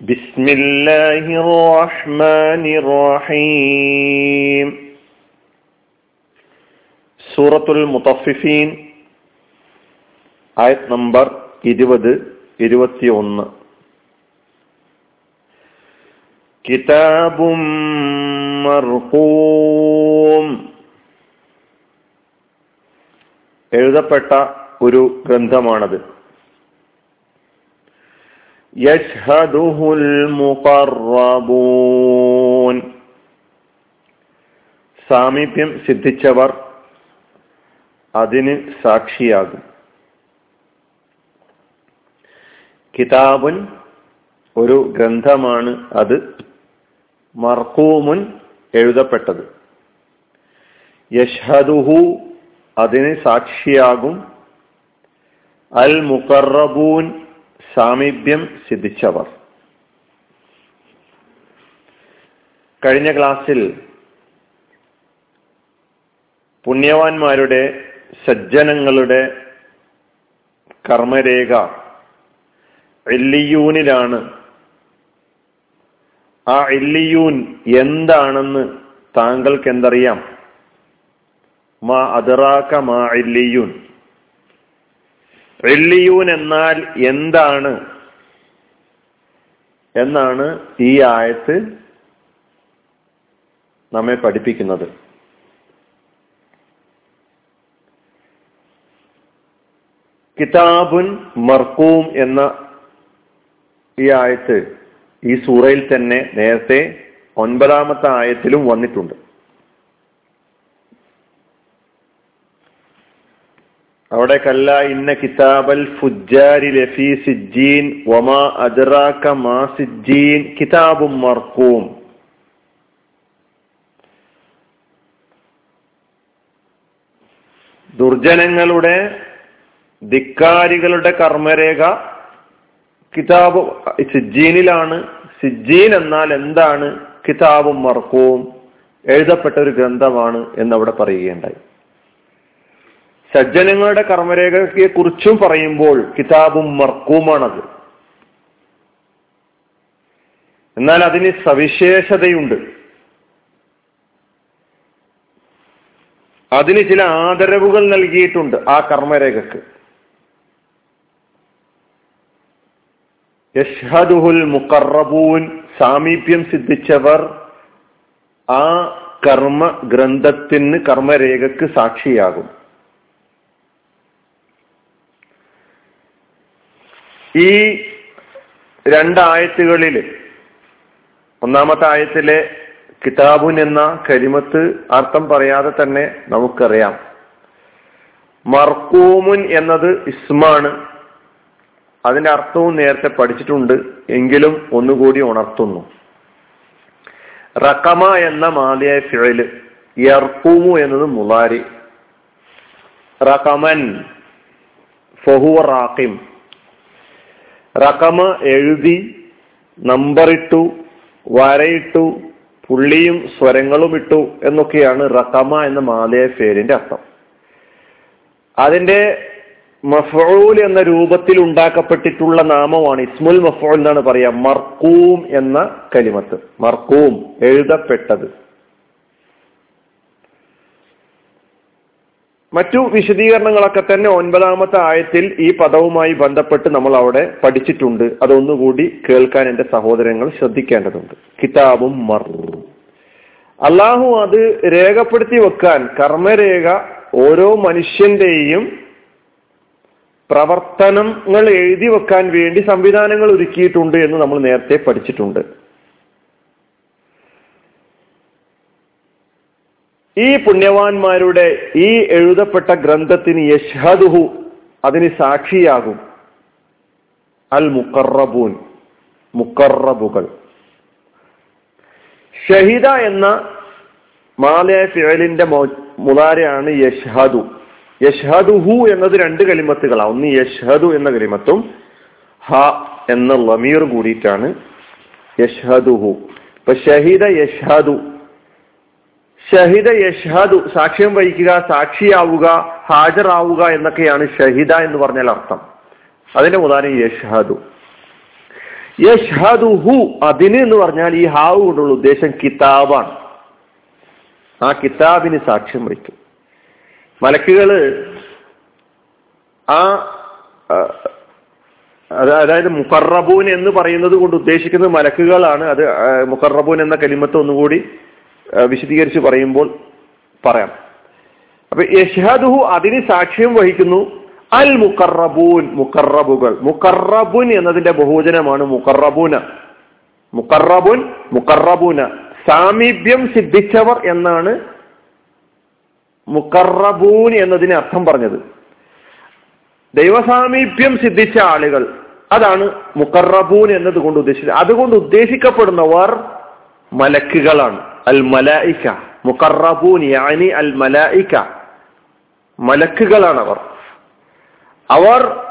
بسم الله الرحمن الرحيم സൂറത്തുൽ മുത്തഫിഫീൻ ആയത് നമ്പർ ഇരുപത് ഇരുപത്തിയൊന്ന് കിതാബും മർഹൂം എഴുതപ്പെട്ട ഒരു ഗ്രന്ഥമാണത് സാമീപ്യം സിദ്ധിച്ചവർ അതിന് സാക്ഷിയാകും. കിതാബുൻ ഒരു ഗ്രന്ഥമാണ് അത് മർക്കൂമുൻ എഴുതപ്പെട്ടത്. യഷ്ഹദുഹു അതിന് സാക്ഷിയാകും. അൽ മുഖറബൂൻ സാമീപ്യം സിദ്ധിച്ചവർ. കഴിഞ്ഞ ക്ലാസ്സിൽ പുണ്യവാന്മാരുടെ സജ്ജനങ്ങളുടെ കർമ്മരേഖ എല്ലിയൂനിലാണ്. ആ എല്ലിയൂൻ എന്താണെന്ന് താങ്കൾക്ക് എന്തറിയാം മാ അതിറാക്ക മാ എല്ലിയൂൻ. എല്ലിയൂൻ എന്നാൽ എന്താണ്? എന്നാണ് ഈ ആയത്ത് നമ്മെ പഠിപ്പിക്കുന്നത്. കിതാബുൻ മർക്കൂം എന്ന ഈ ആയത്ത് ഈ സൂറയിൽ തന്നെ നേരത്തെ ഒൻപതാമത്തെ ആയത്തിലും വന്നിട്ടുണ്ട്. അവിടെ കല്ല ഇന്ന കിതാബൽ ഫുജാരി ലഫി സിജീൻ വമാ അദ്രാക മാ സിജീൻ കിതാബും മർക്കൂം ദുർജനങ്ങളുടെ ധിക്കാരികളുടെ കർമ്മരേഖ കിതാബ് സിജീനിലാണ് സിജീൻ എന്നാൽ എന്താണ്? കിതാബും മർക്കവും എഴുതപ്പെട്ട ഒരു ഗ്രന്ഥമാണ് എന്നവിടെ പറയുകയുണ്ടായി. സജ്ജനങ്ങളുടെ കർമ്മരേഖയെ കുറിച്ചും പറയുമ്പോൾ കിതാബും മർക്കൂമാണത്. എന്നാൽ അതിന് സവിശേഷതയുണ്ട്. അതിന് ചില ആദരവുകൾ നൽകിയിട്ടുണ്ട് ആ കർമ്മരേഖക്ക്. യഷ്ഹദുഹുൽ മുക്കറബൂൻ സാമീപ്യം സിദ്ധിച്ചവർ ആ കർമ്മ ഗ്രന്ഥത്തിന് കർമ്മരേഖക്ക് സാക്ഷിയാകും. ഈ രണ്ടായത്തുകളിൽ ഒന്നാമത്തെ ആയത്തിലെ കിതാബുൻ എന്ന കരിമത്ത് അർത്ഥം പറയാതെ തന്നെ നമുക്കറിയാം. മർക്കൂമുൻ എന്നത് ഇസ്മാണ്. അതിന്റെ അർത്ഥവും നേരത്തെ പഠിച്ചിട്ടുണ്ട് എങ്കിലും ഒന്നുകൂടി ഉണർത്തുന്നു. റക്കമ എന്ന മാലിയ ഫിഴൽ യർക്കൂമു എന്നത് മുലാരി റക്കമൻ ഫഹുവ റാക്കിം. റക്കമ എഴുതി നമ്പറിട്ടു വരയിട്ടു പുള്ളിയും സ്വരങ്ങളും ഇട്ടു എന്നൊക്കെയാണ് റഖമ എന്ന മാലയ പേരിന്റെ അർത്ഥം. അതിന്റെ മഫൂൽ എന്ന രൂപത്തിൽ ഉണ്ടാക്കപ്പെട്ടിട്ടുള്ള നാമമാണ് ഇസ്മുൽ മഫൂൽ എന്നാണ് പറയാ. മർക്കൂം എന്ന കലിമത്ത്. മർക്കൂം എഴുതപ്പെട്ടത്. മറ്റു വിശദീകരണങ്ങളൊക്കെ തന്നെ ഒൻപതാമത്തെ ആയത്തിൽ ഈ പദവുമായി ബന്ധപ്പെട്ട് നമ്മൾ അവിടെ പഠിച്ചിട്ടുണ്ട്. അതൊന്നുകൂടി കേൾക്കാൻ എന്റെ സഹോദരങ്ങൾ ശ്രദ്ധിക്കേണ്ടതുണ്ട്. കിതാബും മർ അള്ളാഹു അത് രേഖപ്പെടുത്തി വെക്കാൻ കർമ്മരേഖ ഓരോ മനുഷ്യന്റെയും പ്രവർത്തനങ്ങൾ എഴുതി വെക്കാൻ വേണ്ടി സംവിധാനങ്ങൾ ഒരുക്കിയിട്ടുണ്ട് എന്ന് നമ്മൾ നേരത്തെ പഠിച്ചിട്ടുണ്ട്. ഈ പുണ്യവാന്മാരുടെ ഈ എഴുതപ്പെട്ട ഗ്രന്ഥത്തിന് യശ്ഹദുഹു അതിന് സാക്ഷിയാകും. അൽ മുക്കറബൂൻ മുക്കറബുകൾ ഷഹിദ എന്ന മാലയ ഫിഴലിന്റെ മുതാരയാണ് യഷ്ഹദു യഷ്ഹദുഹു എന്നത് രണ്ട് കലിമത്തുകളാണ് ഒന്ന് യഷ്ഹദു എന്ന കലിമത്തും ഹ എന്ന ലമീർ കൂടിയിട്ടാണ് യഷ്ഹദുഹു ഇപ്പൊ ഷഹിദ യഷ്ഹദു ഷഹിദ യഷ്ഹദു സാക്ഷ്യം വഹിക്കുക സാക്ഷിയാവുക ഹാജരാവുക എന്നൊക്കെയാണ് ഷഹിദ എന്ന് പറഞ്ഞാൽ അർത്ഥം. അതിന്റെ ഉദാഹരണം യഷ്ഹദു ഹു അതിന് എന്ന് പറഞ്ഞാൽ ഈ ഹാവ് കൊണ്ടുള്ള ഉദ്ദേശം കിതാബാണ്. ആ കിതാബിന് സാക്ഷ്യം വഹിക്കും. മലക്കുകൾ ആ അതായത് മുഖറബൂൻ എന്ന് പറയുന്നത് കൊണ്ട് ഉദ്ദേശിക്കുന്നത് മലക്കുകളാണ്. അത് മുഖറബൂൻ എന്ന കലിമത്ത് ഒന്നുകൂടി വിശദീകരിച്ച് പറയുമ്പോൾ പറയാം. അപ്പൊ യഷ്ഹദുഹു അതിന് സാക്ഷ്യം വഹിക്കുന്നു അൽ മുക്കറബൂൻ മുക്കറബുകൾ മുക്കറബുൻ എന്നതിന്റെ ബഹുവചനമാണ് മുക്കറബൂന മുക്കറബുൻ മുക്കറബൂന സാമീപ്യം സിദ്ധിച്ചവർ എന്നാണ് മുക്കറബൂൻ എന്നതിന് അർത്ഥം പറഞ്ഞത്. ദൈവസാമീപ്യം സിദ്ധിച്ച ആളുകൾ അതാണ് മുക്കറബൂൻ എന്നതുകൊണ്ട് ഉദ്ദേശിച്ചത്. അതുകൊണ്ട് ഉദ്ദേശിക്കപ്പെടുന്നവർ മലക്കുകളാണ്. അൽ മലായിക്ക മുക്കറബൂൻ യാനി അൽ മലായിക്ക മലക്കുകളാണ് അവർ അവർ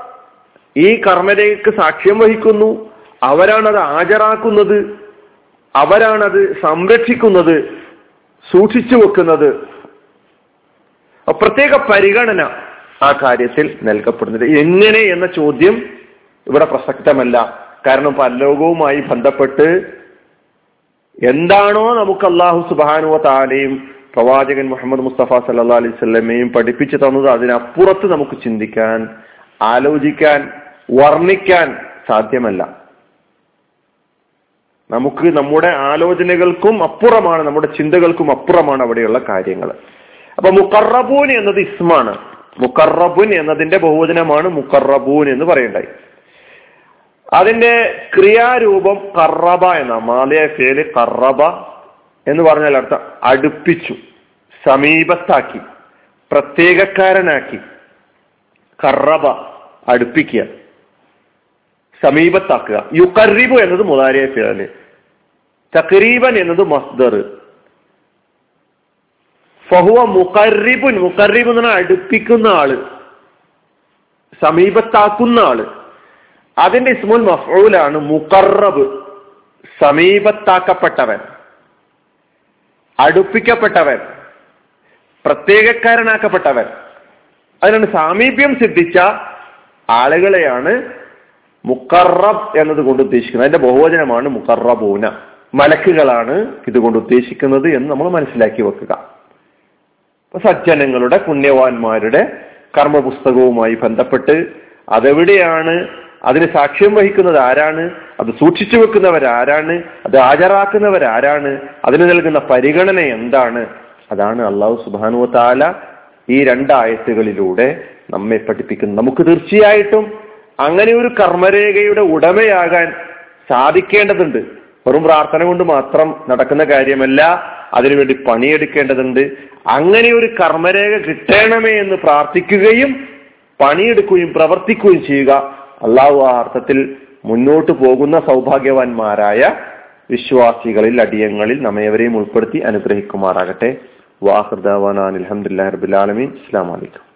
ഈ കർമ്മരേഖക്ക് സാക്ഷ്യം വഹിക്കുന്നു. അവരാണത് ഹാജരാക്കുന്നത്. അവരാണത് സംരക്ഷിക്കുന്നത്. സൂക്ഷിച്ചു വെക്കുന്നത്. പ്രത്യേക പരിഗണന ആ കാര്യത്തിൽ നൽകപ്പെടുന്നത് എങ്ങനെ എന്ന ചോദ്യം ഇവിടെ പ്രസക്തമല്ല. കാരണം പരലോകവുമായി ബന്ധപ്പെട്ട് എന്താണോ നമുക്ക് അള്ളാഹു സുബാനുവ താലയും പ്രവാചകൻ മുഹമ്മദ് മുസ്തഫ സല്ലാ അലൈഹി സ്വല്ലമയും പഠിപ്പിച്ചു തന്നത് അതിനപ്പുറത്ത് നമുക്ക് ചിന്തിക്കാൻ ആലോചിക്കാൻ വർണിക്കാൻ സാധ്യമല്ല. നമുക്ക് നമ്മുടെ ആലോചനകൾക്കും അപ്പുറമാണ് നമ്മുടെ ചിന്തകൾക്കും അപ്പുറമാണ് അവിടെയുള്ള കാര്യങ്ങൾ. അപ്പൊ മുക്കറബൂൻ എന്നത് ഇസ്മാണ്. മുക്കറബുൻ എന്നതിന്റെ ബഹുവചനമാണ് മുക്കറബൂൻ എന്ന് പറയണ്ടായി അതിന്റെ ക്രിയാരൂപം കറബ എന്ന മാലയ ഫേൽ കറബ എന്ന് പറഞ്ഞാൽ അർത്ഥം അടുപ്പിച്ചു സമീപത്താക്കി പ്രത്യേകക്കാരനാക്കി കറബ അടുപ്പിക്കുക സമീപത്താക്കുക. യുക്കറിബു എന്നത് മുതാരിയ ഫേൽ തക്രീബൻ എന്നത് മസ്ദർ. ഫഹുവ മുക്കറിബുൻ മുക്കറിബ് എന്ന് അടുപ്പിക്കുന്ന ആൾ സമീപത്താക്കുന്ന ആൾ. അതിന്റെ ഇസ്മുൽ മഫൂലാണ് മുക്കറബ് സമീപത്താക്കപ്പെട്ടവൻ അടുപ്പിക്കപ്പെട്ടവൻ പ്രത്യേകക്കാരനാക്കപ്പെട്ടവൻ. അതിനാണ് സാമീപ്യം സിദ്ധിച്ച ആളുകളെയാണ് മുക്കറബ് എന്നതുകൊണ്ട് ഉദ്ദേശിക്കുന്നത്. അതിന്റെ ബഹുവചനമാണ് മുക്കറബൂന മലക്കുകളാണ് ഇതുകൊണ്ട് ഉദ്ദേശിക്കുന്നത് എന്ന് നമ്മൾ മനസ്സിലാക്കി വെക്കുക. സജ്ജനങ്ങളുടെ പുണ്യവാന്മാരുടെ കർമ്മപുസ്തകവുമായി ബന്ധപ്പെട്ട് അതെവിടെയാണ് അതിന് സാക്ഷ്യം വഹിക്കുന്നത് ആരാണ്? അത് സൂക്ഷിച്ചു വെക്കുന്നവർ ആരാണ്? അത് ഹാജരാക്കുന്നവർ ആരാണ്? അതിന് നൽകുന്ന പരിഗണന എന്താണ്? അതാണ് അള്ളാഹു സുബാനു താല ഈ രണ്ടായത്തുകളിലൂടെ നമ്മെ പഠിപ്പിക്കുന്നത്. നമുക്ക് തീർച്ചയായിട്ടും അങ്ങനെ ഒരു കർമ്മരേഖയുടെ ഉടമയാകാൻ സാധിക്കേണ്ടതുണ്ട്. വെറും പ്രാർത്ഥന കൊണ്ട് മാത്രം നടക്കുന്ന കാര്യമല്ല അതിനുവേണ്ടി പണിയെടുക്കേണ്ടതുണ്ട്. അങ്ങനെ ഒരു കർമ്മരേഖ കിട്ടണമേ എന്ന് പ്രാർത്ഥിക്കുകയും പണിയെടുക്കുകയും പ്രവർത്തിക്കുകയും ചെയ്യുക അള്ളാഹു ആ അർത്ഥത്തിൽ മുന്നോട്ട് പോകുന്ന സൗഭാഗ്യവാന്മാരായ വിശ്വാസികളിൽ അടിയങ്ങളിൽ നമ്മയവരെയും ഉൾപ്പെടുത്തി അനുഗ്രഹിക്കുമാറാകട്ടെ. വാഹൃദാൻ അലഹമുല്ലാ റബുലാലമീൻ അസ്സാം വലൈക്കും